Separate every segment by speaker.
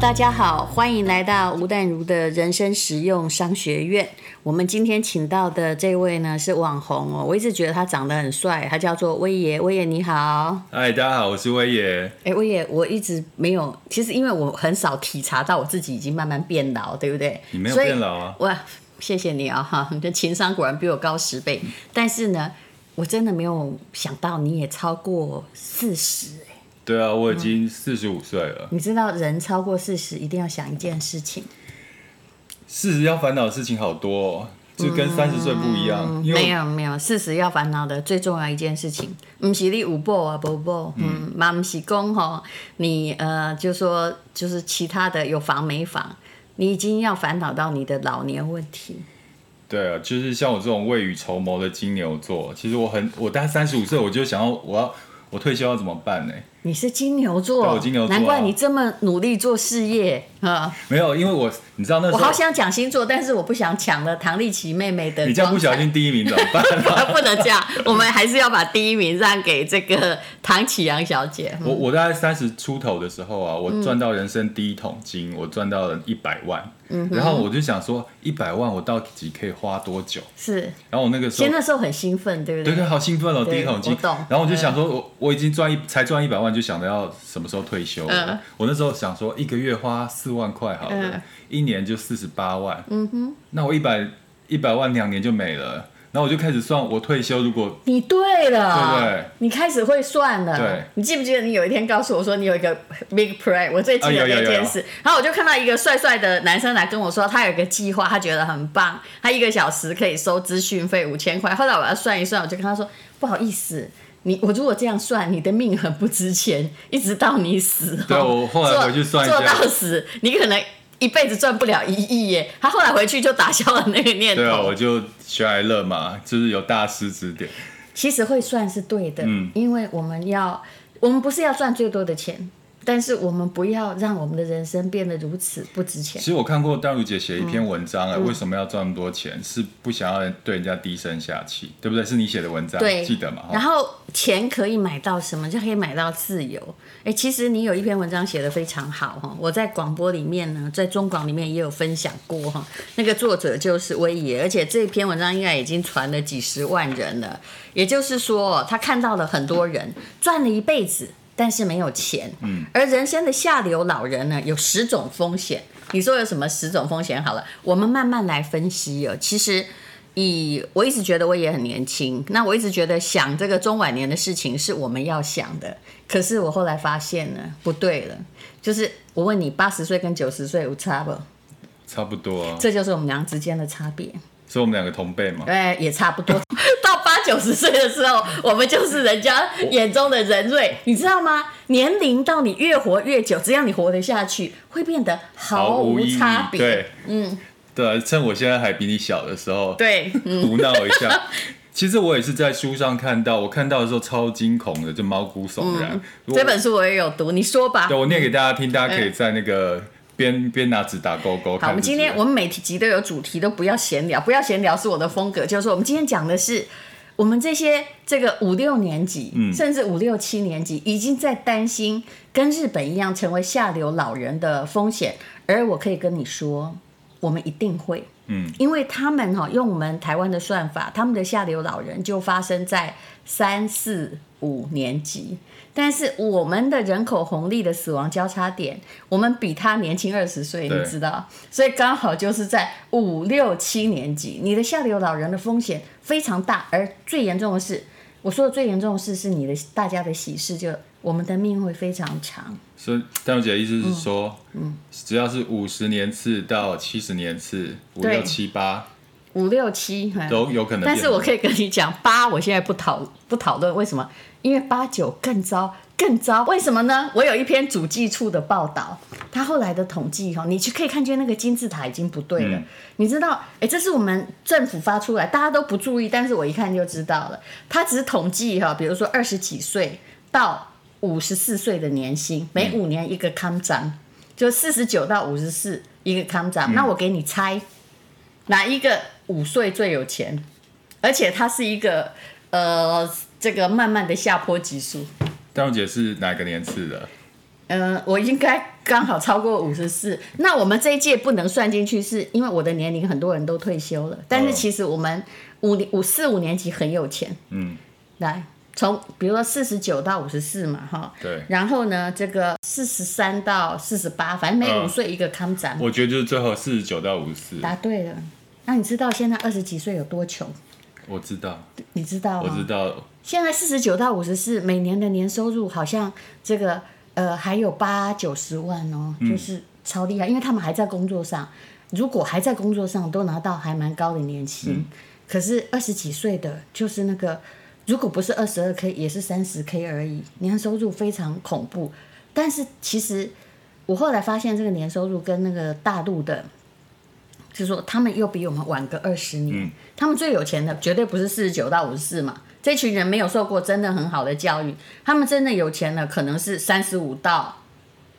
Speaker 1: 大家好，欢迎来到吴淡如的人生实用商学院。我们今天请到的这位呢是网红哦，我一直觉得他长得很帅，他叫做威爷。威爷你好，
Speaker 2: 嗨，大家好，我是威爷。
Speaker 1: 哎，威爷，我一直没有，其实因为我很少体察到我自己已经慢慢变老，对不对？
Speaker 2: 你没有变老啊？
Speaker 1: 哇，谢谢你啊哈，你的情商果然比我高十倍。但是呢，我真的没有想到你也超过四十。
Speaker 2: 对啊，我已经四十五岁了。
Speaker 1: 你知道人超过四十一定要想一件事情，
Speaker 2: 四十要烦恼的事情好多哦，就跟三十岁不一样。
Speaker 1: 嗯、没有没有，四十要烦恼的最重要一件事情，不是你有报啊不报，嗯，嘛不是讲吼，你呃就说就是其他的有房没房，你已经要烦恼到你的老年问题。
Speaker 2: 对啊，就是像我这种未雨绸缪的金牛座，其实我很我大概三十五岁我就想要我要我退休要怎么办呢？
Speaker 1: 你是金牛座，
Speaker 2: 金牛座，
Speaker 1: 难怪你这么努力做事业 啊！
Speaker 2: 没有，因为我你知道那时候
Speaker 1: 我好想讲星座，但是我不想抢了唐丽琪妹妹的。
Speaker 2: 你这样不小心第一名怎么办？
Speaker 1: 不能这样，我们还是要把第一名让给这个唐启阳小姐。
Speaker 2: 我我大概三十出头的时候啊，我赚到人生第一桶金，嗯、我赚到了一百万。嗯，然后我就想说，一百万我到底可以花多久？
Speaker 1: 是。
Speaker 2: 然后我那个时候，
Speaker 1: 其实那时候很兴奋，对不对？
Speaker 2: 对对，好兴奋哦，第一桶金。然后我就想说，我我已经赚一才赚一百万，就想着要什么时候退休了。嗯。我那时候想说，一个月花四万块好了，嗯、一年就四十八万。嗯哼。那我一百一百万两年就没了。然后我就开始算，我退休如果
Speaker 1: 你对了，
Speaker 2: 对不对？
Speaker 1: 你开始会算了。
Speaker 2: 对，
Speaker 1: 你记不记得你有一天告诉我说你有一个 big plan？我最记得那件事。然后我就看到一个帅帅的男生来跟我说，他有一个计划，他觉得很棒，他一个小时可以收资讯费五千块。后来我要算一算，我就跟他说不好意思，你我如果这样算，你的命很不值钱，一直到你死。
Speaker 2: 对，我后来回去算一下，
Speaker 1: 做到死，你可能。一辈子赚不了一亿耶！他后来回去就打消了那个念头。
Speaker 2: 对啊，我就学来乐嘛，就是有大师指点。
Speaker 1: 其实会算是对的，嗯，因为我们要，我们不是要赚最多的钱。但是我们不要让我们的人生变得如此不值钱。
Speaker 2: 其实我看过淡如姐写一篇文章啊，嗯、为什么要赚那么多钱？是不想要对人家低声下气，对不对？是你写的文章，
Speaker 1: 对，
Speaker 2: 记得吗？
Speaker 1: 然后钱可以买到什么？就可以买到自由。哎，其实你有一篇文章写得非常好哈，我在广播里面呢，在中广里面也有分享过哈。那个作者就是威爷，而且这篇文章应该已经传了几十万人了。也就是说，他看到了很多人赚了一辈子。但是没有钱，嗯，而人生的下流老人呢，有十种风险。你说有什么十种风险？好了，我们慢慢来分析哦。其实，以我一直觉得我也很年轻，那我一直觉得想这个中晚年的事情是我们要想的。可是我后来发现呢，不对了。就是我问你，八十岁跟九十岁有差不？
Speaker 2: 差不多啊。
Speaker 1: 这就是我们俩之间的差别。
Speaker 2: 是我们两个同辈吗？
Speaker 1: 对，也差不多。九十岁的时候，我们就是人家眼中的人瑞，你知道吗？年龄到你越活越久，只要你活得下去，会变得毫无差别。
Speaker 2: 对，
Speaker 1: 嗯，
Speaker 2: 对，趁我现在还比你小的时候，
Speaker 1: 对，
Speaker 2: 胡闹一下。其实我也是在书上看到，我看到的时候超惊恐的，就毛骨悚然。
Speaker 1: 嗯、这本书我也有读，你说吧。
Speaker 2: 对，我念给大家听，大家可以在那个。嗯边边拿纸打勾勾。
Speaker 1: 好，我们今天我们每集都有主题，都不要闲聊，不要闲聊是我的风格。就是说，我们今天讲的是我们这些这个五六年级，嗯，甚至五六七年级，已经在担心跟日本一样成为下流老人的风险。而我可以跟你说，我们一定会，嗯，因为他们哈用我们台湾的算法，他们的下流老人就发生在三四五年级。但是我们的人口红利的死亡交叉点，我们比他年轻二十岁，你知道，所以刚好就是在五六七年级，你的下流老人的风险非常大，而最严重的是，我说的最严重的事是你的大家的喜事，就我们的命会非常长。
Speaker 2: 所以戴茹姐的意思是说，嗯，嗯只要是五十年次到七十年次，五六七八，
Speaker 1: 五六七
Speaker 2: 都有可能。
Speaker 1: 但是我可以跟你讲，八我现在不讨不讨论为什么。因为八九更糟，更糟，为什么呢？我有一篇主计处的报道，他后来的统计哈，你去可以看见那个金字塔已经不对了。嗯、你知道，哎，这是我们政府发出来，大家都不注意，但是我一看就知道了。他只是统计哈，比如说二十几岁到五十四岁的年薪，每五年一个康涨，嗯、就四十九到五十四一个康涨。嗯、那我给你猜，哪一个五岁最有钱？而且它是一个呃。这个慢慢的下坡级数，
Speaker 2: 戴荣姐是哪个年次的？
Speaker 1: 嗯、呃，我应该刚好超过五十四。那我们这一届不能算进去，是因为我的年龄很多人都退休了。但是其实我们五年五四五年级很有钱。嗯，来。从比如说四十九到五十四嘛，哈，
Speaker 2: 对，
Speaker 1: 然后呢，这个四十三到四十八，反正每五岁一个康展。
Speaker 2: 我觉得就是最后四十九到五十四。
Speaker 1: 答对了，那你知道现在二十几岁有多穷？
Speaker 2: 我知道，
Speaker 1: 你知道吗？
Speaker 2: 我知道。
Speaker 1: 现在四十九到五十四，每年的年收入好像这个呃还有八九十万哦，就是超厉害，嗯，因为他们还在工作上，如果还在工作上都拿到还蛮高的年薪，嗯，可是二十几岁的就是那个。如果不是二十二 k，也是三十 k 而已，年收入非常恐怖。但是其实我后来发现，这个年收入跟那个大陆的，就是说他们又比我们晚个二十年。嗯。他们最有钱的绝对不是四十九到五十四嘛，这群人没有受过真的很好的教育，他们真的有钱了可能是三十五到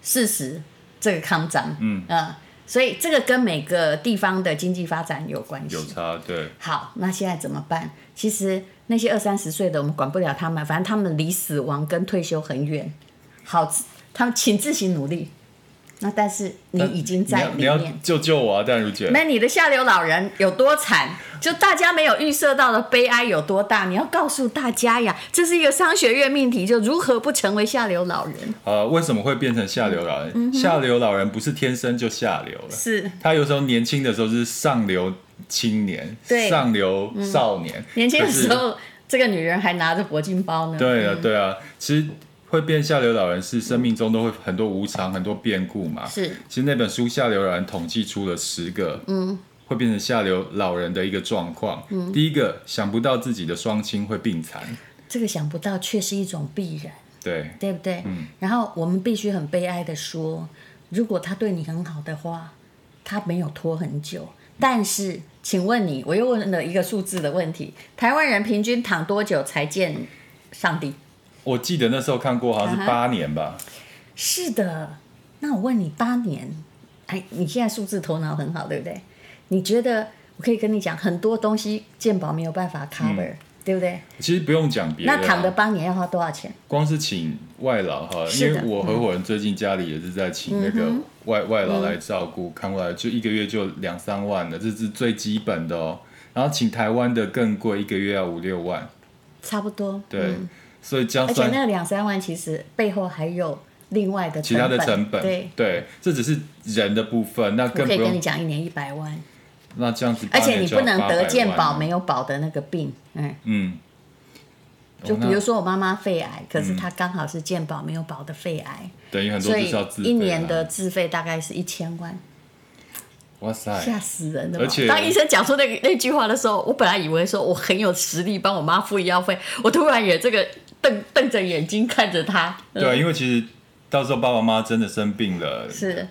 Speaker 1: 四十这个康展。嗯啊，所以这个跟每个地方的经济发展有关系。
Speaker 2: 有差，对。
Speaker 1: 好，那现在怎么办？其实。那些二三十岁的，我们管不了他们，反正他们离死亡跟退休很远。好，他们请自行努力。那但是你已经在里面，
Speaker 2: 你要，你要救救我啊，淡如姐。
Speaker 1: 那你的下流老人有多惨？就大家没有预设到的悲哀有多大？你要告诉大家呀，这是一个商学院命题，就如何不成为下流老人。
Speaker 2: 呃，为什么会变成下流老人？嗯、下流老人不是天生就下流了，
Speaker 1: 是
Speaker 2: 他有时候年轻的时候是上流。青年，
Speaker 1: 对
Speaker 2: 上流少年，嗯、年轻
Speaker 1: 的时候，这个女人还拿着铂金包呢。
Speaker 2: 对啊，对啊，其实会变下流老人是生命中都会很多无常、很多变故嘛。是，其实那本书《下流老人》统计出了十个，嗯，会变成下流老人的一个状况。嗯，第一个想不到自己的双亲会病残，
Speaker 1: 这个想不到却是一种必然，
Speaker 2: 对，
Speaker 1: 对不对？嗯。然后我们必须很悲哀的说，如果他对你很好的话，他没有拖很久。但是，请问你，我又问了一个数字的问题：台湾人平均躺多久才见上帝？
Speaker 2: 我记得那时候看过，好像是八年吧。Uh-huh.
Speaker 1: 是的，那我问你，八年？哎，你现在数字头脑很好，对不对？你觉得我可以跟你讲很多东西，健保没有办法 cover。嗯对不对？
Speaker 2: 其实不用讲别的。
Speaker 1: 那躺的八年要花多少钱？
Speaker 2: 光是请外劳哈，因为我合伙人最近家里也是在请那个外、嗯、外劳来照顾、嗯，看过来就一个月就两三万的，这是最基本的哦。然后请台湾的更贵，一个月要五六万。
Speaker 1: 差不多。
Speaker 2: 对，嗯、所以。
Speaker 1: 而且那个两三万其实背后还有另外的成本，
Speaker 2: 其他的成本。
Speaker 1: 对
Speaker 2: 对，这只是人的部分，那更不用。
Speaker 1: 可以跟你讲，一年一百万。
Speaker 2: 那这样子，
Speaker 1: 而且你不能得健保没有保的那个病，嗯嗯，就比如说我妈妈肺癌，可是她刚好是健保没有保的肺癌，
Speaker 2: 等于很多就是要自费，
Speaker 1: 一年的自费大概是一千万，
Speaker 2: 哇塞，
Speaker 1: 吓死人的！而且当医生讲出那个那句话的时候，我本来以为说我很有实力帮我妈付医药费，我突然也这个瞪瞪着眼睛看着他，
Speaker 2: 对啊，因为其实到时候爸爸妈妈真的生病了，
Speaker 1: 是。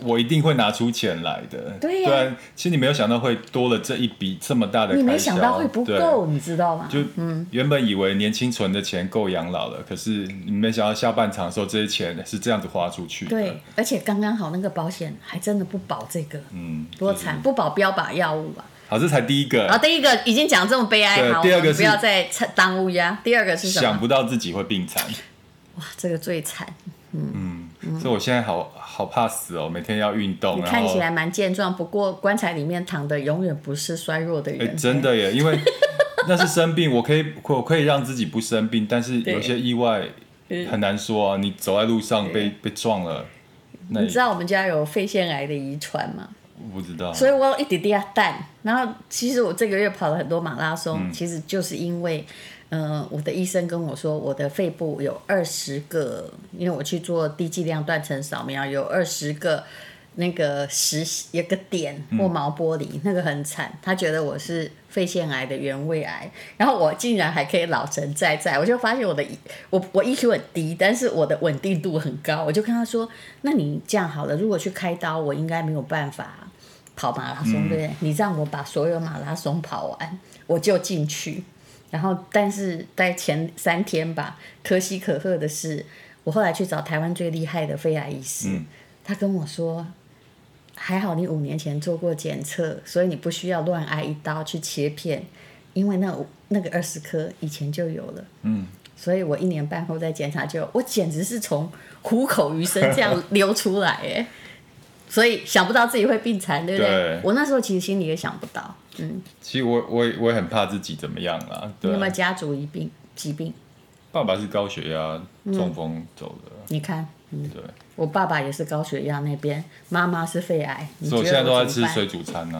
Speaker 2: 我一定会拿出钱来的，
Speaker 1: 对呀、啊。
Speaker 2: 其实你没有想到会多了这一笔这么大的开销，
Speaker 1: 你没想到会不够，你知道吗？
Speaker 2: 就嗯原本以为年轻存的钱够养老了，可是你没想到下半场的时候这些钱是这样子花出去的。
Speaker 1: 对，而且刚刚好那个保险还真的不保这个，嗯，多惨，不保标靶药物吧？
Speaker 2: 好，这才第一个。
Speaker 1: 然后第一个已经讲这么悲哀，好，第二个不要再当乌鸦。第二个是什么？
Speaker 2: 想不到自己会病残。
Speaker 1: 哇，这个最惨。
Speaker 2: 嗯，嗯，所以我现在好好怕死哦，每天要运动。你
Speaker 1: 看起来蛮健壮，不过棺材里面躺的永远不是衰弱的人。
Speaker 2: 欸、真的耶，因为 那是生病，我可以我可以让自己不生病，但是有些意外很难说啊。你走在路上被被撞了，
Speaker 1: 你知道我们家有肺腺癌的遗传吗？
Speaker 2: 我不知道，
Speaker 1: 所以我有一点点淡。然后其实我这个月跑了很多马拉松，嗯、其实就是因为。嗯、呃，我的医生跟我说，我的肺部有二十个，因为我去做低剂量断层扫描，有二十个那个实一个点或毛玻璃，嗯，那个很惨。他觉得我是肺腺癌的原位癌，然后我竟然还可以老成在在，我就发现我的我我 EQ 很低，但是我的稳定度很高。我就跟他说，那你这样好了，如果去开刀，我应该没有办法跑马拉松，对不对？你让我把所有马拉松跑完，我就进去。然后，但是在前三天吧，可喜可贺的是，我后来去找台湾最厉害的肺癌医师，嗯，他跟我说，还好你五年前做过检测，所以你不需要乱挨一刀去切片，因为那那个二十颗以前就有了，嗯，所以我一年半后再检查就，就我简直是从虎口余生这样流出来哎，所以想不到自己会病残，对不对？对我那时候其实心里也想不到，嗯。
Speaker 2: 其实我我也我也很怕自己怎么样啦。对啊，
Speaker 1: 你有没有家族一病疾病？
Speaker 2: 爸爸是高血压中风走的。嗯，
Speaker 1: 你看，嗯，
Speaker 2: 对，
Speaker 1: 我爸爸也是高血压那边，妈妈是肺癌，
Speaker 2: 所以我现在都在吃水煮餐呢，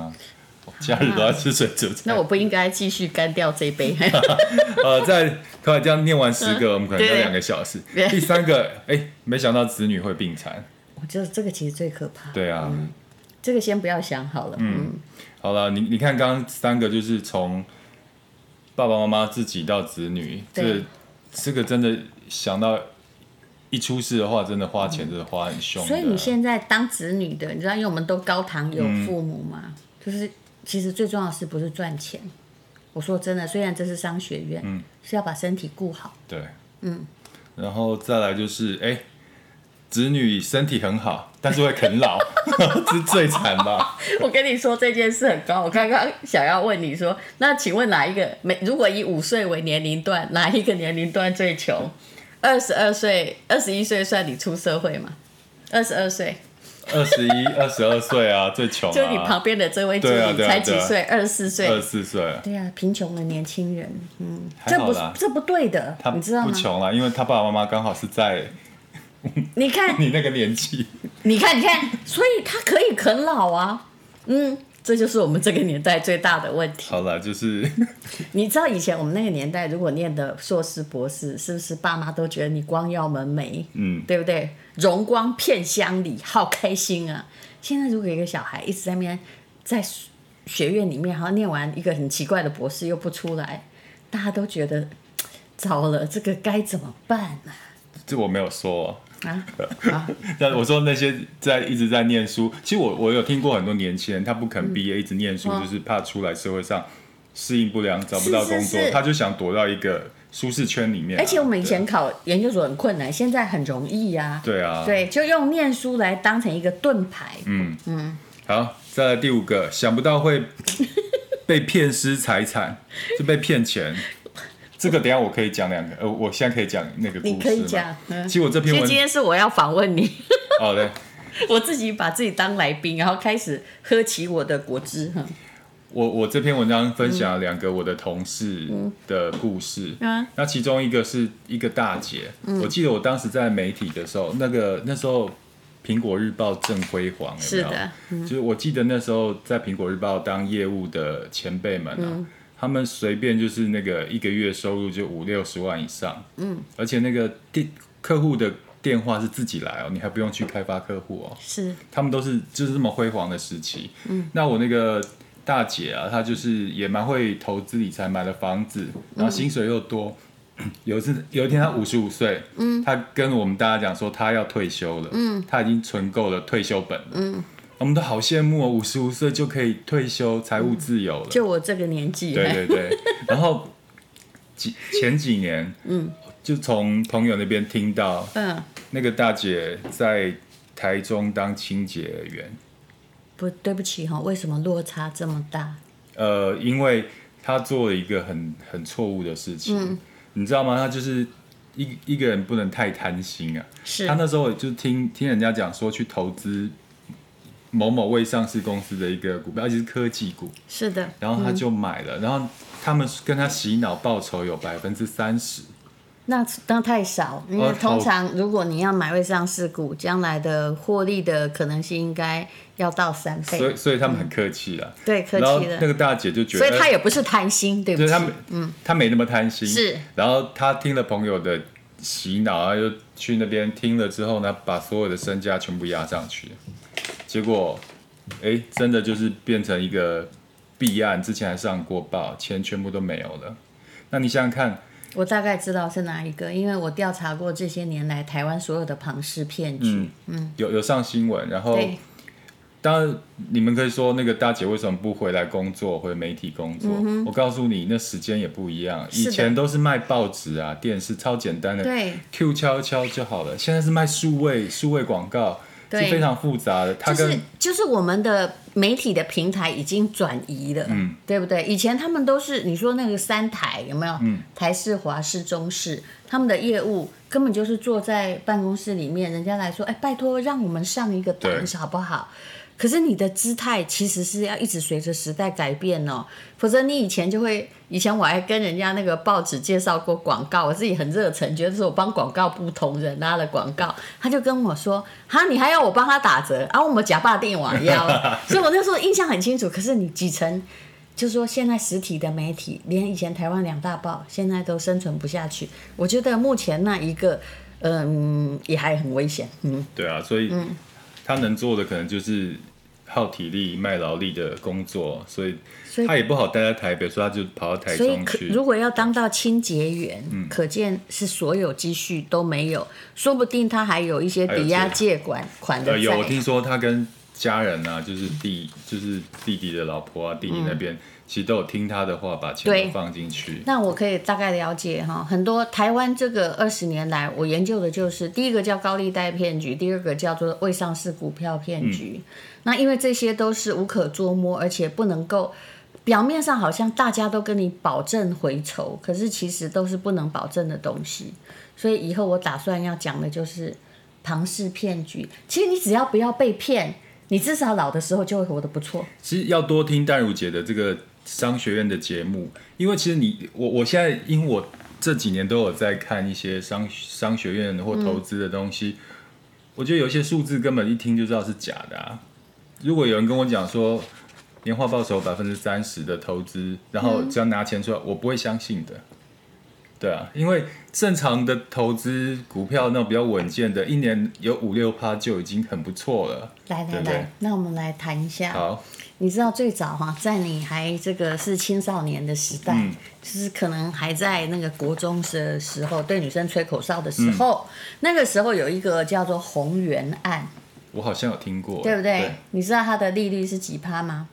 Speaker 2: 啊，假日都在吃水煮餐。
Speaker 1: 那我不应该继续干掉这一杯。
Speaker 2: 呃，在快这样念完十个，嗯，我们可能要两个小时。第三个，哎，欸，没想到子女会病残。
Speaker 1: 我觉得这个其实最可怕。
Speaker 2: 对啊，
Speaker 1: 嗯，这个先不要想好了。嗯，嗯
Speaker 2: 好了，你你看刚刚三个就是从爸爸妈妈自己到子女，这。这个真的想到一出事的话，真的花钱真的花很凶。
Speaker 1: 所以你现在当子女的，你知道，因为我们都高堂有父母嘛，嗯、就是其实最重要的是不是赚钱？我说真的，虽然这是商学院，嗯，是要把身体顾好。
Speaker 2: 对，嗯，然后再来就是，哎，子女身体很好，但是会啃老，这 是最惨吧？
Speaker 1: 我跟你说这件事很高，我刚刚想要问你说，那请问哪一个？每如果以五岁为年龄段，哪一个年龄段最穷？二十二岁、二十一岁算你出社会吗？二十二岁。
Speaker 2: 二十一、二十二岁啊，最穷、啊。
Speaker 1: 就你旁边的这位经理、啊啊啊、才几岁？二十四岁。
Speaker 2: 二十四岁。
Speaker 1: 对啊，贫穷的年轻人，嗯，这不这不对的，你知道吗？
Speaker 2: 不穷了，因为他爸爸妈妈刚好是在。
Speaker 1: 你看
Speaker 2: 你那个年纪，
Speaker 1: 你看你看，所以他可以啃老啊，嗯，这就是我们这个年代最大的问题。
Speaker 2: 好了，就是
Speaker 1: 你知道以前我们那个年代，如果念的硕士博士，是不是爸妈都觉得你光耀门楣，嗯，对不对？荣光片乡里，好开心啊！现在如果一个小孩一直在那边在学院里面，然后念完一个很奇怪的博士又不出来，大家都觉得 糟了，这个该怎么办呢？
Speaker 2: 这我没有说。啊，但我说那些在一直在念书，其实我我有听过很多年轻人，他不肯毕业，一直念书，嗯、就是怕出来社会上适应不良，找不到工作，是是是，他就想躲到一个舒适圈里面。而且
Speaker 1: 我们以前考研究所很困难，现在很容易呀、啊。
Speaker 2: 对啊，
Speaker 1: 对，就用念书来当成一个盾牌。嗯
Speaker 2: 嗯，好，再来第五个，想不到会被骗失财产，就被骗钱。这个等下我可以讲两个，呃，我现在可以讲那个故事。
Speaker 1: 你可以讲。
Speaker 2: 其实我这篇文，
Speaker 1: 今天是我要访问你。
Speaker 2: 好的。
Speaker 1: 我自己把自己当来宾，然后开始喝起我的果汁。
Speaker 2: 我我这篇文章分享了两个我的同事的故事。嗯。那其中一个是一个大姐，我记得我当时在媒体的时候，那个那时候苹果日报正辉煌，是的。就是我记得那时候在苹果日报当业务的前辈们啊。嗯他们随便就是那个一个月收入就五六十万以上，嗯，而且那个电客户的电话是自己来哦，你还不用去开发客户哦，是，他们都是就是这么辉煌的时期，嗯，那我那个大姐啊，她就是也蛮会投资理财，买了房子，然后薪水又多，嗯、有一次有一天她五十五岁，嗯，她跟我们大家讲说她要退休了，嗯，她已经存够了退休本了，嗯。我们都好羡慕哦，五十五岁就可以退休，财务自由了。
Speaker 1: 就我这个年纪。
Speaker 2: 对对对。然后几前几年，嗯，就从朋友那边听到，嗯，那个大姐在台中当清洁员。
Speaker 1: 不，对不起哈，为什么落差这么大？
Speaker 2: 呃，因为她做了一个很很错误的事情，嗯，你知道吗？她就是一一个人不能太贪心啊。是。她那时候就听听人家讲说去投资。某某未上市公司的一个股票，而且是科技股。是的。然后他就买了，嗯、然后他们跟他洗脑报酬有百分之三十。
Speaker 1: 那那太少，因为通常如果你要买未上市股，将来的获利的可能性应该要到三倍。
Speaker 2: 所以所以他们很客气了、嗯。对，
Speaker 1: 客气
Speaker 2: 了。那个大姐就觉得，
Speaker 1: 所以她也不是贪心，对不对？他
Speaker 2: 嗯，他没那么贪心。是。然后她听了朋友的洗脑啊，又去那边听了之后呢，把所有的身家全部压上去。结果，哎，真的就是变成一个弊案，之前还上过报，钱全部都没有了。那你想想看，
Speaker 1: 我大概知道是哪一个，因为我调查过这些年来台湾所有的庞氏骗局，嗯，
Speaker 2: 嗯有有上新闻。然后，对当然你们可以说那个大姐为什么不回来工作，回媒体工作？嗯、我告诉你，那时间也不一样。以前都是卖报纸啊、电视，超简单的，对，Q 敲敲就好了。现在是卖数位数位广告。是非常复杂的。它
Speaker 1: 跟、就是、就是我们的媒体的平台已经转移了，嗯，对不对？以前他们都是你说那个三台有没有？嗯，台视、华视、中视，他们的业务根本就是坐在办公室里面，人家来说，哎，拜托让我们上一个档好不好？可是你的姿态其实是要一直随着时代改变哦，否则你以前就会，以前我还跟人家那个报纸介绍过广告，我自己很热忱，觉得是我帮广告部同仁拉了广告，他就跟我说，哈，你还要我帮他打折，啊，我们假霸电网要，所以我那时候印象很清楚。可是你几层，就是说现在实体的媒体，连以前台湾两大报，现在都生存不下去。我觉得目前那一个，嗯，也还很危险，嗯，
Speaker 2: 对啊，所以，嗯，他能做的可能就是。耗体力卖劳力的工作，所以他也不好待在台北，所以他就跑到台中去。
Speaker 1: 如果要当到清洁员，嗯，可见是所有积蓄都没有，说不定他还有一些抵押借款款的
Speaker 2: 我听说他跟家人啊，就是弟，就是弟弟的老婆啊，弟弟那边。嗯其实都有听他的话，把钱都放进去。
Speaker 1: 那我可以大概了解哈，很多台湾这个二十年来，我研究的就是第一个叫高利贷骗局，第二个叫做未上市股票骗局。嗯、那因为这些都是无可捉摸，而且不能够表面上好像大家都跟你保证回酬，可是其实都是不能保证的东西。所以以后我打算要讲的就是庞氏骗局。其实你只要不要被骗，你至少老的时候就会活得不错。
Speaker 2: 其实要多听淡如姐的这个。商学院的节目，因为其实你我我现在，因为我这几年都有在看一些商商学院或投资的东西，我觉得有一些数字根本一听就知道是假的啊。如果有人跟我讲说年化报酬百分之三十的投资，然后只要拿钱出来，我不会相信的。对啊，因为正常的投资股票那种比较稳健的，一年有五六趴就已经很不错了。
Speaker 1: 来来来，那我们来谈一下。
Speaker 2: 好。
Speaker 1: 你知道最早哈，在你还这个是青少年的时代，嗯、就是可能还在那个国中的时候，对女生吹口哨的时候，嗯、那个时候有一个叫做鸿源案，
Speaker 2: 我好像有听过，
Speaker 1: 对不对？对，你知道它的利率是几趴吗？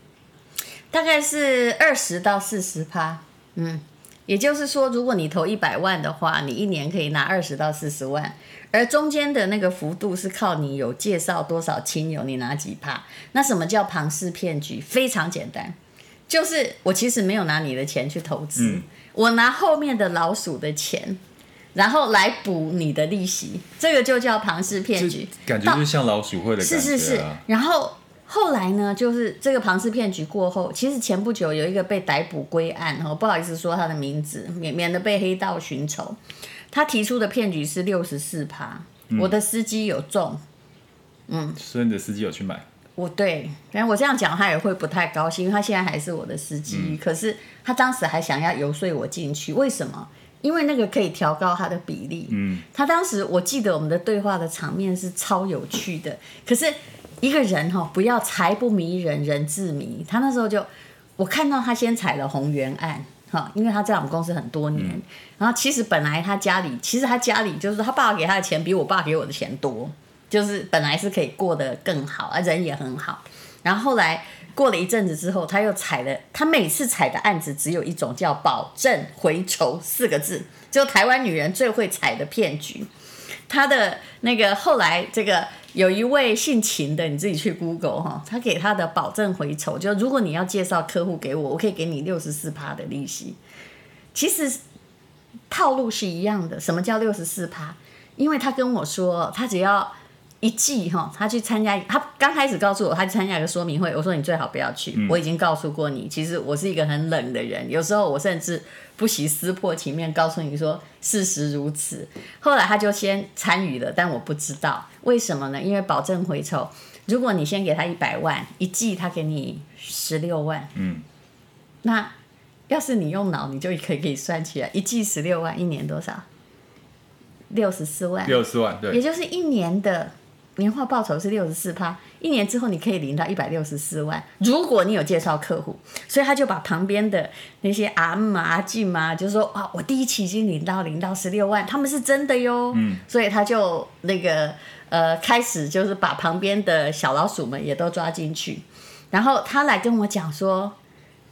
Speaker 1: 大概是二十到四十趴，嗯，也就是说，如果你投一百万的话，你一年可以拿二十到四十万。而中间的那个幅度是靠你有介绍多少亲友，你拿几趴？那什么叫庞氏骗局？非常简单，就是我其实没有拿你的钱去投资，嗯、我拿后面的老鼠的钱，然后来补你的利息，这个就叫庞氏骗局。
Speaker 2: 感觉就是像老鼠会的感觉、啊、
Speaker 1: 是是是。然后后来呢，就是这个庞氏骗局过后，其实前不久有一个被逮捕归案，哦不好意思说他的名字，免免得被黑道寻仇。他提出的骗局是六十四趴，我的司机有中，嗯，
Speaker 2: 所以你的司机有去买？
Speaker 1: 我对，反正我这样讲他也会不太高兴，因为他现在还是我的司机，嗯、可是他当时还想要游说我进去，为什么？因为那个可以调高他的比例。嗯，他当时我记得我们的对话的场面是超有趣的，可是一个人哈，不要财不迷人，人自迷。他那时候就，我看到他先踩了红原案哈。因为他在我们公司很多年，嗯、然后其实本来他家里，其实他家里就是他爸爸给他的钱比我爸给我的钱多，就是本来是可以过得更好，啊人也很好。然后后来过了一阵子之后，他又踩了，他每次踩的案子只有一种叫保证回酬四个字，就台湾女人最会踩的骗局。他的那个后来这个。有一位姓秦的，你自己去 Google 哈，他给他的保证回酬，就如果你要介绍客户给我，我可以给你六十四趴的利息。其实套路是一样的。什么叫六十四趴？因为他跟我说，他只要。一季哈，他去参加，他刚开始告诉我，他去参加一个说明会。我说你最好不要去，嗯、我已经告诉过你，其实我是一个很冷的人，有时候我甚至不惜撕破情面告诉你说事实如此。后来他就先参与了，但我不知道为什么呢？因为保证回酬，如果你先给他一百万，一季他给你十六万，嗯，那要是你用脑，你就可以可以算起来，一季十六万，一年多少？六十四万，
Speaker 2: 六十四万，对，
Speaker 1: 也就是一年的。年化报酬是六十四趴，一年之后你可以领到一百六十四万。如果你有介绍客户，所以他就把旁边的那些阿姆阿静嘛，就说啊，我第一期已经领到领到十六万，他们是真的哟。嗯，所以他就那个呃开始就是把旁边的小老鼠们也都抓进去，然后他来跟我讲说，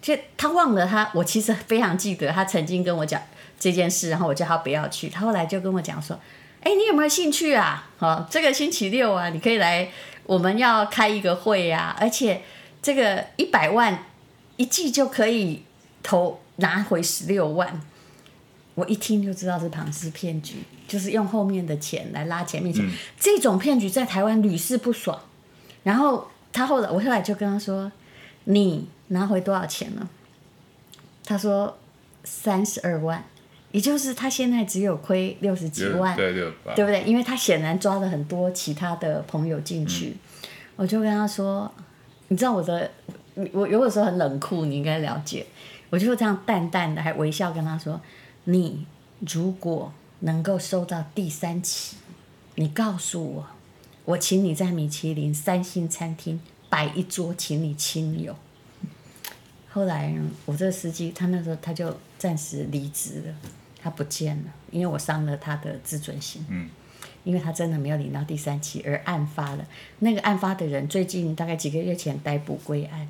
Speaker 1: 就他忘了他，我其实非常记得他曾经跟我讲。这件事，然后我叫他不要去。他后来就跟我讲说：“哎，你有没有兴趣啊？好，这个星期六啊，你可以来，我们要开一个会啊，而且这个一百万一季就可以投拿回十六万。”我一听就知道是庞氏骗局，就是用后面的钱来拉前面钱。嗯、这种骗局在台湾屡试不爽。然后他后来，我后来就跟他说：“你拿回多少钱了？”他说：“三十二万。”也就是他现在只有亏六十几万，对对不对？因为他显然抓了很多其他的朋友进去。嗯、我就跟他说：“你知道我的，我有的时候很冷酷，你应该了解。”我就这样淡淡的还微笑跟他说。你如果能够收到第三期，你告诉我，我请你在米其林三星餐厅摆一桌，请你亲友。后来我这个司机，他那时候他就暂时离职了，他不见了，因为我伤了他的自尊心。嗯，因为他真的没有领到第三期而案发了。那个案发的人最近大概几个月前逮捕归案，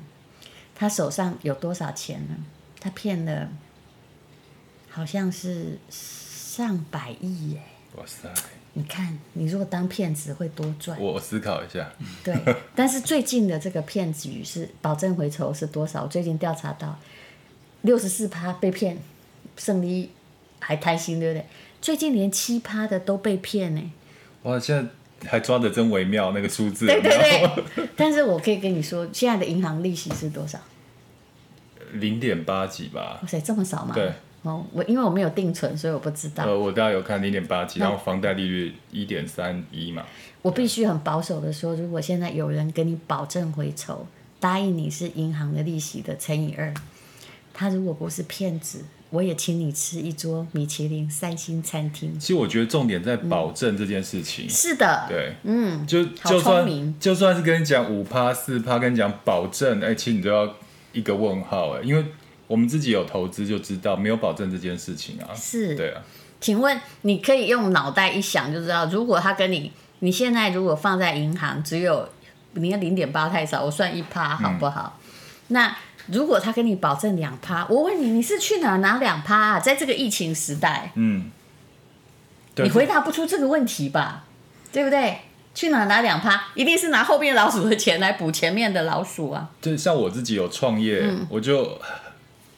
Speaker 1: 他手上有多少钱呢？他骗了。好像是上百亿耶！哇塞！你看，你如果当骗子会多赚。
Speaker 2: 我思考一下。
Speaker 1: 对，但是最近的这个骗局是保证回酬是多少？我最近调查到六十四趴被骗，胜利还开心，对不对？最近连七趴的都被骗呢。
Speaker 2: 哇，现在还抓的真微妙，那个数字。
Speaker 1: 对对对。但是我可以跟你说，现在的银行利息是多少？
Speaker 2: 零点八几吧。
Speaker 1: 哇塞，这么少吗？
Speaker 2: 对。
Speaker 1: 哦，我因为我没有定存，所以我不知道。
Speaker 2: 呃，我大概有看零点八几，然后房贷利率一点三一嘛。
Speaker 1: 我必须很保守的说，如果现在有人给你保证回酬，答应你是银行的利息的乘以二，他如果不是骗子，我也请你吃一桌米其林三星餐厅。
Speaker 2: 其实我觉得重点在保证这件事情。
Speaker 1: 嗯、是的。
Speaker 2: 对。
Speaker 1: 嗯。
Speaker 2: 就就算就算是跟你讲五趴四趴，跟你讲保证，哎，其实你都要一个问号哎，因为。我们自己有投资就知道，没有保证这件事情啊。
Speaker 1: 是，
Speaker 2: 对啊。
Speaker 1: 请问你可以用脑袋一想就知道，如果他跟你，你现在如果放在银行只有，你看零点八太少，我算一趴好不好？嗯、那如果他跟你保证两趴，我问你，你是去哪拿两趴啊？在这个疫情时代，嗯，你回答不出这个问题吧？对不对？去哪拿两趴？一定是拿后面老鼠的钱来补前面的老鼠啊！
Speaker 2: 就像我自己有创业，嗯、我就。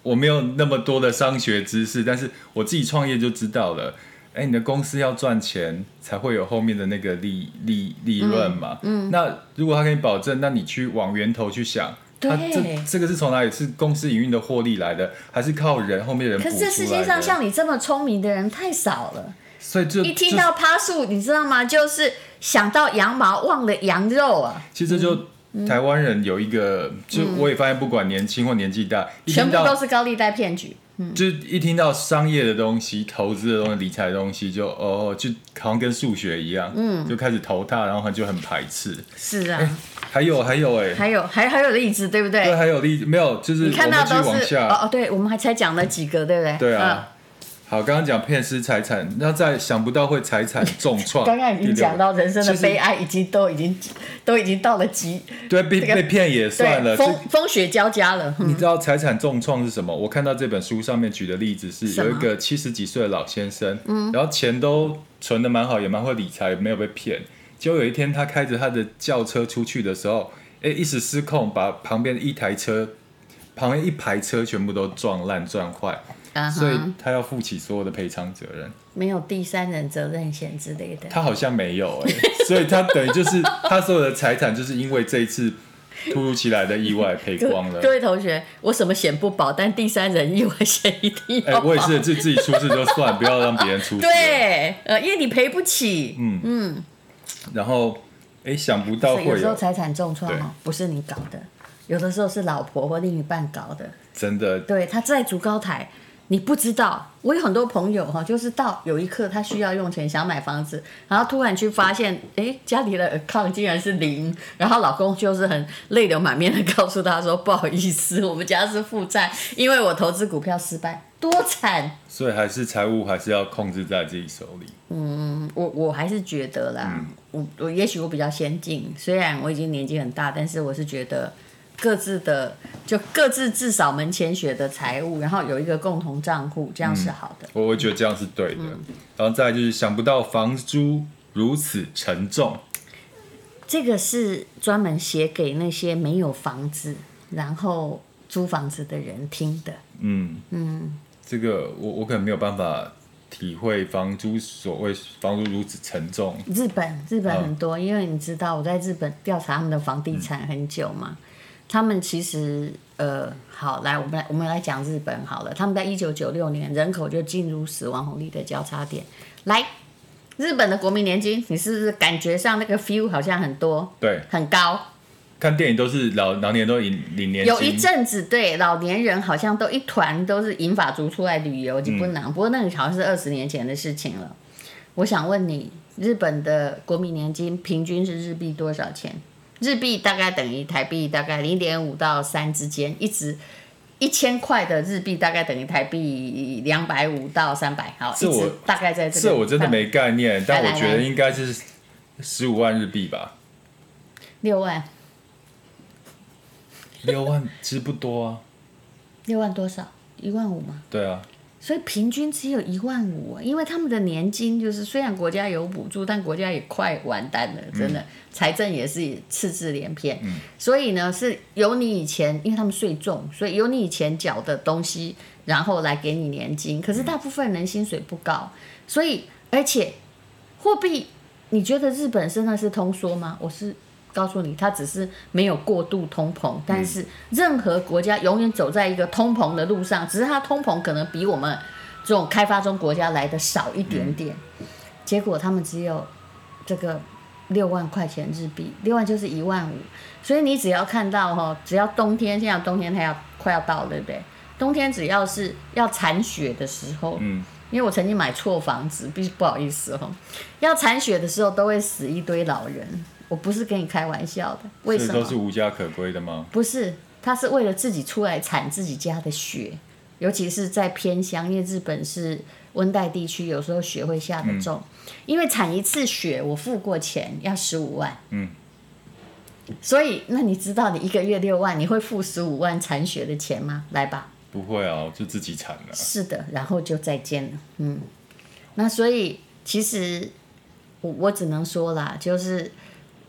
Speaker 2: 我没有那么多的商学知识，但是我自己创业就知道了。哎，你的公司要赚钱，才会有后面的那个利利利润嘛。嗯。嗯，那如果他给你保证，那你去往源头去想，这这个是从哪里？是公司营运的获利来的，还是靠人后面的人？可是这世界上
Speaker 1: 像你这么聪明的人太少了，
Speaker 2: 所以就
Speaker 1: 一听到趴树，你知道吗？就是想到羊毛，忘了羊肉啊。
Speaker 2: 其实就。嗯台湾人有一个，就我也发现，不管年轻或年纪大，
Speaker 1: 全部都是高利贷骗局。嗯，
Speaker 2: 就一听到商业的东西、投资的东西、理财的东西，就哦，就好像跟数学一样，嗯，就开始头大，然后就很排斥。
Speaker 1: 是啊，
Speaker 2: 还有还有哎，
Speaker 1: 还有还还有例子，对不对？
Speaker 2: 对，还有例子没有？就是你看到都是
Speaker 1: 哦哦，对，我们还才讲了几个，对不对？
Speaker 2: 对啊。好，刚刚讲骗失财产，那再想不到会财产重创。
Speaker 1: 刚刚已经讲到人生的悲哀，已经都已经都已经到了极。
Speaker 2: 对，被被骗也算了，
Speaker 1: 风风雪交加了。
Speaker 2: 你知道财产重创是什么？我看到这本书上面举的例子是有一个七十几岁的老先生，然后钱都存的蛮好，也蛮会理财，没有被骗。结果有一天他开着他的轿车出去的时候，哎，一时失控，把旁边一台车，旁边一排车全部都撞烂撞坏。所以他要负起所有的赔偿责任，
Speaker 1: 没有第三人责任险之类的。
Speaker 2: 他好像没有哎、欸，所以他等于就是他所有的财产就是因为这一次突如其来的意外赔光了。
Speaker 1: 各位同学，我什么险不保，但第三人意外险一定要。
Speaker 2: 哎、欸，我也是，自自己出事就算，不要让别人出事。
Speaker 1: 对，呃，因为你赔不起。嗯嗯。
Speaker 2: 然后，哎、欸，想不到会有，
Speaker 1: 有时候财产重创哦，不是你搞的，有的时候是老婆或另一半搞的。
Speaker 2: 真的。
Speaker 1: 对，他在主高台。你不知道，我有很多朋友哈，就是到有一刻他需要用钱想买房子，然后突然去发现，哎，家里的 account 竟然是零，然后老公就是很泪流满面的告诉他说，不好意思，我们家是负债，因为我投资股票失败，多惨。
Speaker 2: 所以还是财务还是要控制在自己手里。
Speaker 1: 嗯，我我还是觉得啦，嗯、我我也许我比较先进，虽然我已经年纪很大，但是我是觉得。各自的就各自至少门前雪的财务，然后有一个共同账户，这样是好的。
Speaker 2: 我、嗯、我觉得这样是对的。嗯、然后再就是想不到房租如此沉重，
Speaker 1: 这个是专门写给那些没有房子然后租房子的人听的。嗯
Speaker 2: 嗯，这个我我可能没有办法。体会房租所谓房租如此沉重。
Speaker 1: 日本日本很多，因为你知道我在日本调查他们的房地产很久嘛，嗯、他们其实呃好来我们来我们来讲日本好了，他们在一九九六年人口就进入死亡红利的交叉点。来，日本的国民年金，你是不是感觉上那个 feel 好像很多？
Speaker 2: 对，
Speaker 1: 很高。
Speaker 2: 看电影都是老老年都领领年金，
Speaker 1: 有一阵子对老年人好像都一团都是银发族出来旅游就不能，嗯、不过那个好像是二十年前的事情了。我想问你，日本的国民年金平均是日币多少钱？日币大概等于台币大概零点五到三之间，一直一千块的日币大概等于台币两百五到三百，好，
Speaker 2: 一直
Speaker 1: 大概在这个。
Speaker 2: 这我真的没概念，但我觉得应该是十五万日币吧，
Speaker 1: 六万。
Speaker 2: 六万其实不多啊，
Speaker 1: 六万多少？一万五吗？
Speaker 2: 对啊，
Speaker 1: 所以平均只有一万五，因为他们的年金就是虽然国家有补助，但国家也快完蛋了，真的财、嗯、政也是赤字连篇。嗯、所以呢，是由你以前，因为他们税重，所以由你以前缴的东西，然后来给你年金。可是大部分人薪水不高，所以而且货币，你觉得日本真的是通缩吗？我是。告诉你，它只是没有过度通膨，但是任何国家永远走在一个通膨的路上，只是它通膨可能比我们这种开发中国家来的少一点点。结果他们只有这个六万块钱日币，六万就是一万五。所以你只要看到哈，只要冬天，现在冬天它要快要到了，对不对？冬天只要是要铲雪的时候，嗯，因为我曾经买错房子，必须不好意思哦，要铲雪的时候都会死一堆老人。我不是跟你开玩笑的，为什
Speaker 2: 么？都是无家可归的吗？
Speaker 1: 不是，他是为了自己出来铲自己家的雪，尤其是在偏乡，因为日本是温带地区，有时候雪会下得重。嗯、因为铲一次雪，我付过钱，要十五万。嗯。所以，那你知道你一个月六万，你会付十五万铲雪的钱吗？来吧。
Speaker 2: 不会啊，就自己铲了。
Speaker 1: 是的，然后就再见了。嗯。那所以，其实我我只能说啦，就是。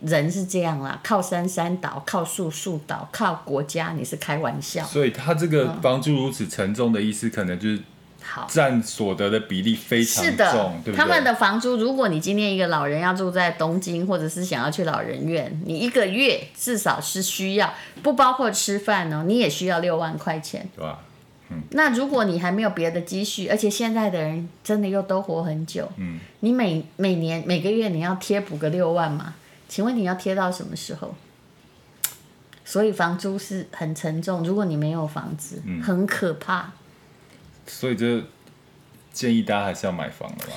Speaker 1: 人是这样啦，靠山山倒，靠树树倒，靠国家你是开玩笑。
Speaker 2: 所以他这个房租如此沉重的意思，可能就是占所得的比例非常重，是的，对不对？
Speaker 1: 他们的房租，如果你今天一个老人要住在东京，或者是想要去老人院，你一个月至少是需要，不包括吃饭哦，你也需要六万块钱，对吧？嗯。那如果你还没有别的积蓄，而且现在的人真的又都活很久，嗯，你每每年每个月你要贴补个六万嘛？请问你要贴到什么时候？所以房租是很沉重，如果你没有房子，嗯、很可怕。
Speaker 2: 所以就建议大家还是要买房的嘛。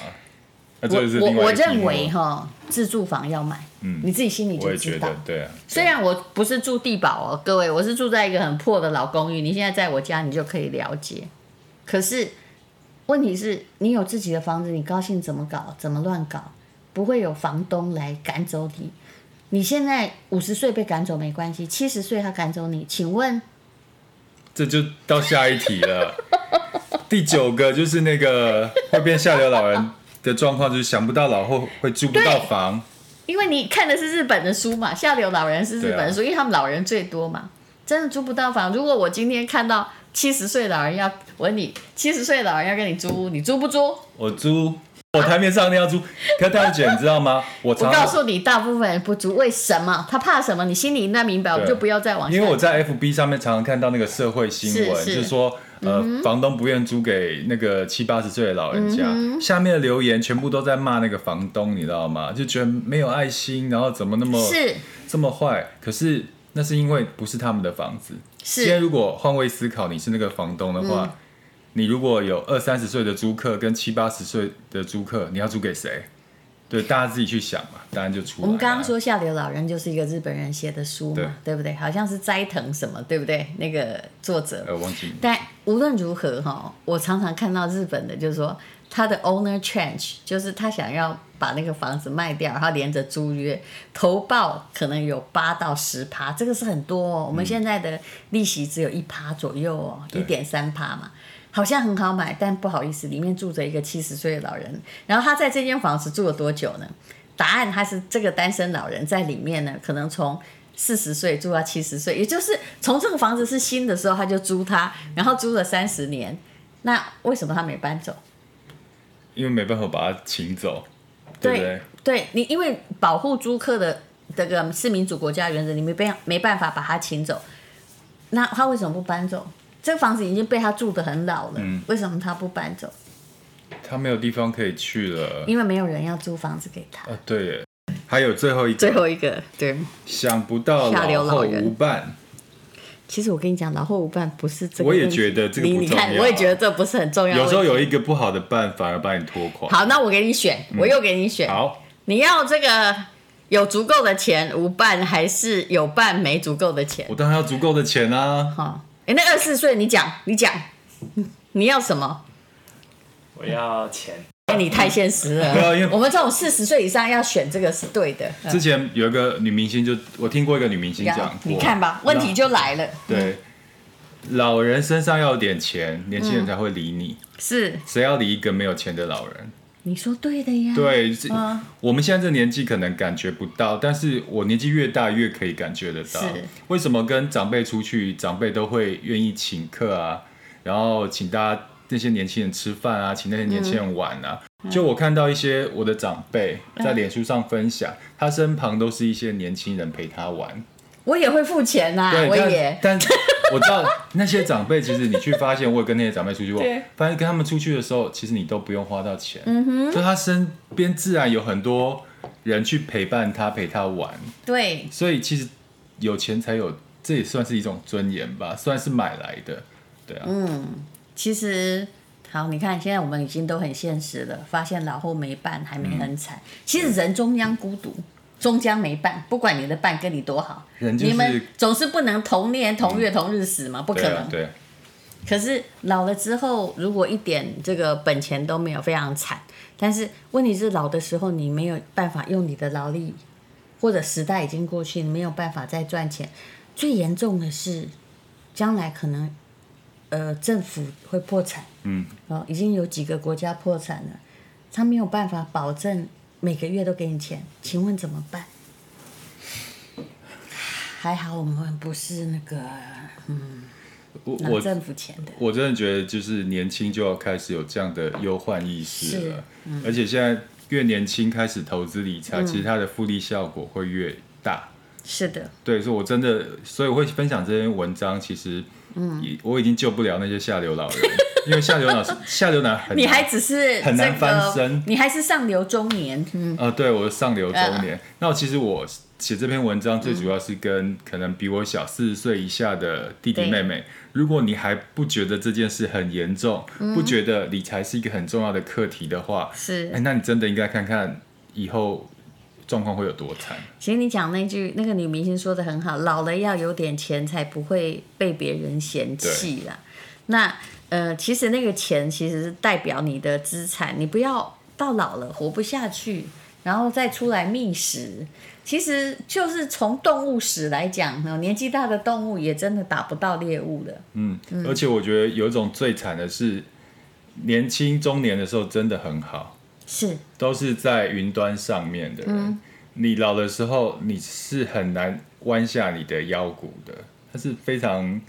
Speaker 1: 我我我认为哈，自住房要买，嗯，你自己心里就知道。
Speaker 2: 对啊。
Speaker 1: 虽然我不是住地堡哦，各位，我是住在一个很破的老公寓。你现在在我家，你就可以了解。可是问题是，你有自己的房子，你高兴怎么搞，怎么乱搞，不会有房东来赶走你。你现在五十岁被赶走没关系，七十岁他赶走你，请问？
Speaker 2: 这就到下一题了。第九个就是那个会变下流老人的状况，就是想不到老后会租不到房。
Speaker 1: 因为你看的是日本的书嘛，下流老人是日本的书，啊、因为他们老人最多嘛，真的租不到房。如果我今天看到七十岁老人要问你，七十岁老人要跟你租屋，你租不租？
Speaker 2: 我租。我台面上那要租，可是大姐你知道吗？我
Speaker 1: 告诉你，大部分人不足，为什么？他怕什么？你心里应该明白，我就不要再往下。
Speaker 2: 因为我在 FB 上面常常看到那个社会新闻，就是说，呃，嗯、房东不愿租给那个七八十岁的老人家，嗯、下面的留言全部都在骂那个房东，你知道吗？就觉得没有爱心，然后怎么那么是这么坏？可是那是因为不是他们的房子。是。今天如果换位思考，你是那个房东的话。嗯你如果有二三十岁的租客跟七八十岁的租客，你要租给谁？对，大家自己去想嘛，答案就出来。
Speaker 1: 我们刚刚说下流老人就是一个日本人写的书嘛，对，对不对？好像是斋藤什么，对不对？那个作者，
Speaker 2: 呃，忘记。
Speaker 1: 但无论如何哈，我常常看到日本的，就是说他的 owner change，就是他想要把那个房子卖掉，然后连着租约，投报可能有八到十趴，这个是很多哦。我们现在的利息只有一趴左右哦，一点三趴嘛，好像很好买，但不好意思，里面住着一个七十岁的老人。然后他在这间房子住了多久呢？答案他是这个单身老人在里面呢，可能从四十岁住到七十岁，也就是从这个房子是新的时候他就租他，然后租了三十年。那为什么他没搬走？
Speaker 2: 因为没办法把他请走，对不对？对，
Speaker 1: 对你，因为保护租客的这个是民主国家原则，你没办没办法把他请走。那他为什么不搬走？这个房子已经被他住的很老了，嗯，为什么他不搬走？
Speaker 2: 他没有地方可以去了，
Speaker 1: 因为没有人要租房子给他。
Speaker 2: 啊，对耶，还有最后一个，
Speaker 1: 最后一个，对，
Speaker 2: 想不到老后无伴。
Speaker 1: 其实我跟你讲，老后无伴不是这个。
Speaker 2: 我也觉得这个不重要。
Speaker 1: 你看，我也觉得这不是很重要。
Speaker 2: 有时候有一个不好的伴反而把你拖垮。
Speaker 1: 好，那我给你选，我又给你选。
Speaker 2: 嗯、好，
Speaker 1: 你要这个有足够的钱无伴，还是有伴没足够的钱？
Speaker 2: 我当然要足够的钱啊。
Speaker 1: 好，哎，那二十四岁你讲，你讲，你要什么？
Speaker 3: 我要钱。
Speaker 1: 哎你太现实了。我们这种四十岁以上要选这个是对的。
Speaker 2: 之前有一个女明星就，就我听过一个女明星讲，
Speaker 1: 你看吧，问题就来了。
Speaker 2: 对，老人身上要有点钱，年轻人才会理你。
Speaker 1: 是，
Speaker 2: 谁要理一个没有钱的老人？
Speaker 1: 你说对的呀。
Speaker 2: 对，我们现在这年纪可能感觉不到，但是我年纪越大越可以感觉得到。为什么跟长辈出去，长辈都会愿意请客啊，然后请大家。那些年轻人吃饭啊，请那些年轻人玩啊，嗯、就我看到一些我的长辈在脸书上分享，嗯、他身旁都是一些年轻人陪他玩。
Speaker 1: 我也会付钱呐、啊，
Speaker 2: 对
Speaker 1: 我也。
Speaker 2: 但我知道那些长辈，其实你去发现，我有跟那些长辈出去过，对。发现跟他们出去的时候，其实你都不用花到钱，嗯哼，就他身边自然有很多人去陪伴他，陪他玩。
Speaker 1: 对，
Speaker 2: 所以其实有钱才有，这也算是一种尊严吧，算是买来的，对啊，
Speaker 1: 嗯。其实，好，你看，现在我们已经都很现实了，发现老后没伴，还没很惨。嗯、其实人终将孤独，终将没伴，不管你的伴跟你多好，
Speaker 2: 就是、
Speaker 1: 你们总是不能同年同月同日死嘛，嗯、不可能。
Speaker 2: 对。对
Speaker 1: 可是老了之后，如果一点这个本钱都没有，非常惨。但是问题是，老的时候你没有办法用你的劳力，或者时代已经过去，你没有办法再赚钱。最严重的是，将来可能。呃，政府会破产，嗯，哦，已经有几个国家破产了，他没有办法保证每个月都给你钱，请问怎么办？还好我们不是那个，嗯，拿政府钱的。
Speaker 2: 我，我真的觉得，就是年轻就要开始有这样的忧患意识了，嗯、而且现在越年轻开始投资理财，嗯、其实它的复利效果会越大。
Speaker 1: 是的，
Speaker 2: 对，所以我真的，所以我会分享这篇文章，其实。嗯，我已经救不了那些下流老人，因为下流老下流男很，
Speaker 1: 你还只是
Speaker 2: 很难翻身，
Speaker 1: 你还是上流中年。嗯，
Speaker 2: 呃，对，我是上流中年。那我其实我写这篇文章最主要是跟可能比我小四十岁以下的弟弟妹妹，如果你还不觉得这件事很严重，不觉得理财是一个很重要的课题的话，是，哎，那你真的应该看看以后。状况会有多惨？
Speaker 1: 其实你讲那句，那个女明星说的很好，老了要有点钱，才不会被别人嫌弃啦。那呃，其实那个钱其实是代表你的资产，你不要到老了活不下去，然后再出来觅食。其实就是从动物史来讲呢，年纪大的动物也真的打不到猎物的。
Speaker 2: 嗯，嗯，而且我觉得有一种最惨的是，年轻中年的时候真的很好。是，都是在云端上面的人。嗯、你老的时候，你是很难弯下你的腰骨的，它是非常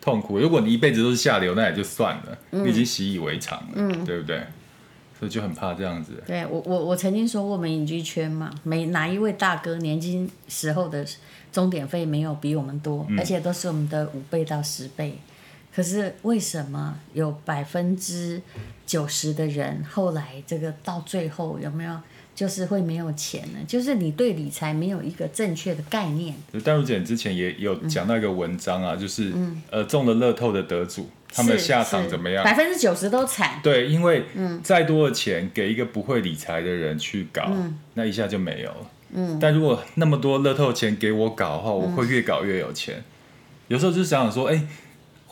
Speaker 2: 痛苦。如果你一辈子都是下流，那也就算了，嗯、你已经习以为常了，嗯、对不对？所以就很怕这样子。
Speaker 1: 对我，我我曾经说过，我们隐居圈嘛，每哪一位大哥年轻时候的钟点费没有比我们多，嗯、而且都是我们的五倍到十倍。可是为什么有百分之九十的人后来这个到最后有没有就是会没有钱呢？就是你对理财没有一个正确的概念。
Speaker 2: 淡如姐之前也有讲到一个文章啊，嗯、就是、嗯、呃中了乐透的得主，他们的下场怎么样？
Speaker 1: 百分之九十都惨。
Speaker 2: 对，因为再多的钱给一个不会理财的人去搞，嗯、那一下就没有了。嗯，但如果那么多乐透钱给我搞的话，我会越搞越有钱。嗯、有时候就想想说，哎、欸。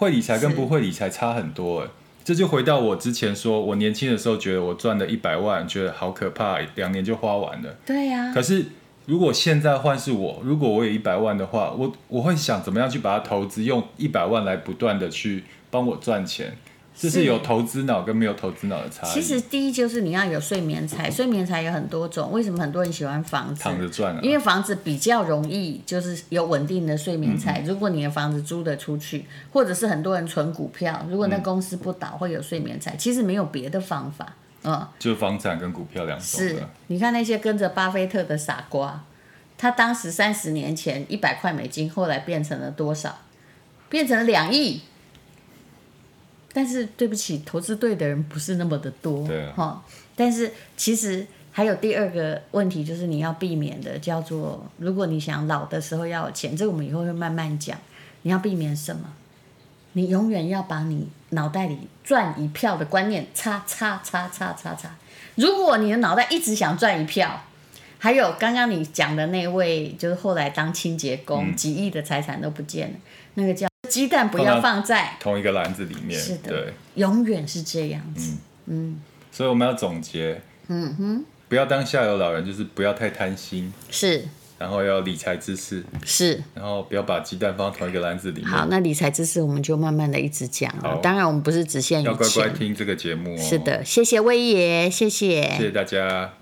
Speaker 2: 会理财跟不会理财差很多，这就回到我之前说，我年轻的时候觉得我赚了一百万，觉得好可怕，两年就花完了。
Speaker 1: 对呀、啊。
Speaker 2: 可是如果现在换是我，如果我有一百万的话，我我会想怎么样去把它投资，用一百万来不断的去帮我赚钱。这是有投资脑跟没有投资脑的差异。
Speaker 1: 其实第一就是你要有睡眠财，睡眠财有很多种。为什么很多人喜欢房子？
Speaker 2: 躺着赚啊。
Speaker 1: 因为房子比较容易，就是有稳定的睡眠财。嗯、如果你的房子租得出去，或者是很多人存股票，如果那公司不倒，会有睡眠财。其实没有别的方法，嗯。
Speaker 2: 就房产跟股票两种。
Speaker 1: 是，你看那些跟着巴菲特的傻瓜，他当时三十年前一百块美金，后来变成了多少？变成了两亿。但是对不起，投资对的人不是那么的多，
Speaker 2: 对啊，
Speaker 1: 但是其实还有第二个问题，就是你要避免的，叫做如果你想老的时候要有钱，这个我们以后会慢慢讲。你要避免什么？你永远要把你脑袋里赚一票的观念叉叉叉叉叉叉。如果你的脑袋一直想赚一票，还有刚刚你讲的那位，就是后来当清洁工，嗯、几亿的财产都不见了，那个叫。鸡蛋不要放在
Speaker 2: 同一个篮子里面，
Speaker 1: 是的，
Speaker 2: 对，
Speaker 1: 永远是这样子。嗯，嗯，
Speaker 2: 所以我们要总结，嗯哼，不要当下有老人，就是不要太贪心，
Speaker 1: 是，
Speaker 2: 然后要理财知识，
Speaker 1: 是，
Speaker 2: 然后不要把鸡蛋放在同一个篮子里面。
Speaker 1: 好，那理财知识我们就慢慢的一直讲了。当然，我们不是只限于
Speaker 2: 要乖乖听这个节目哦。
Speaker 1: 是的，谢谢威爷，谢谢，
Speaker 2: 谢谢大家。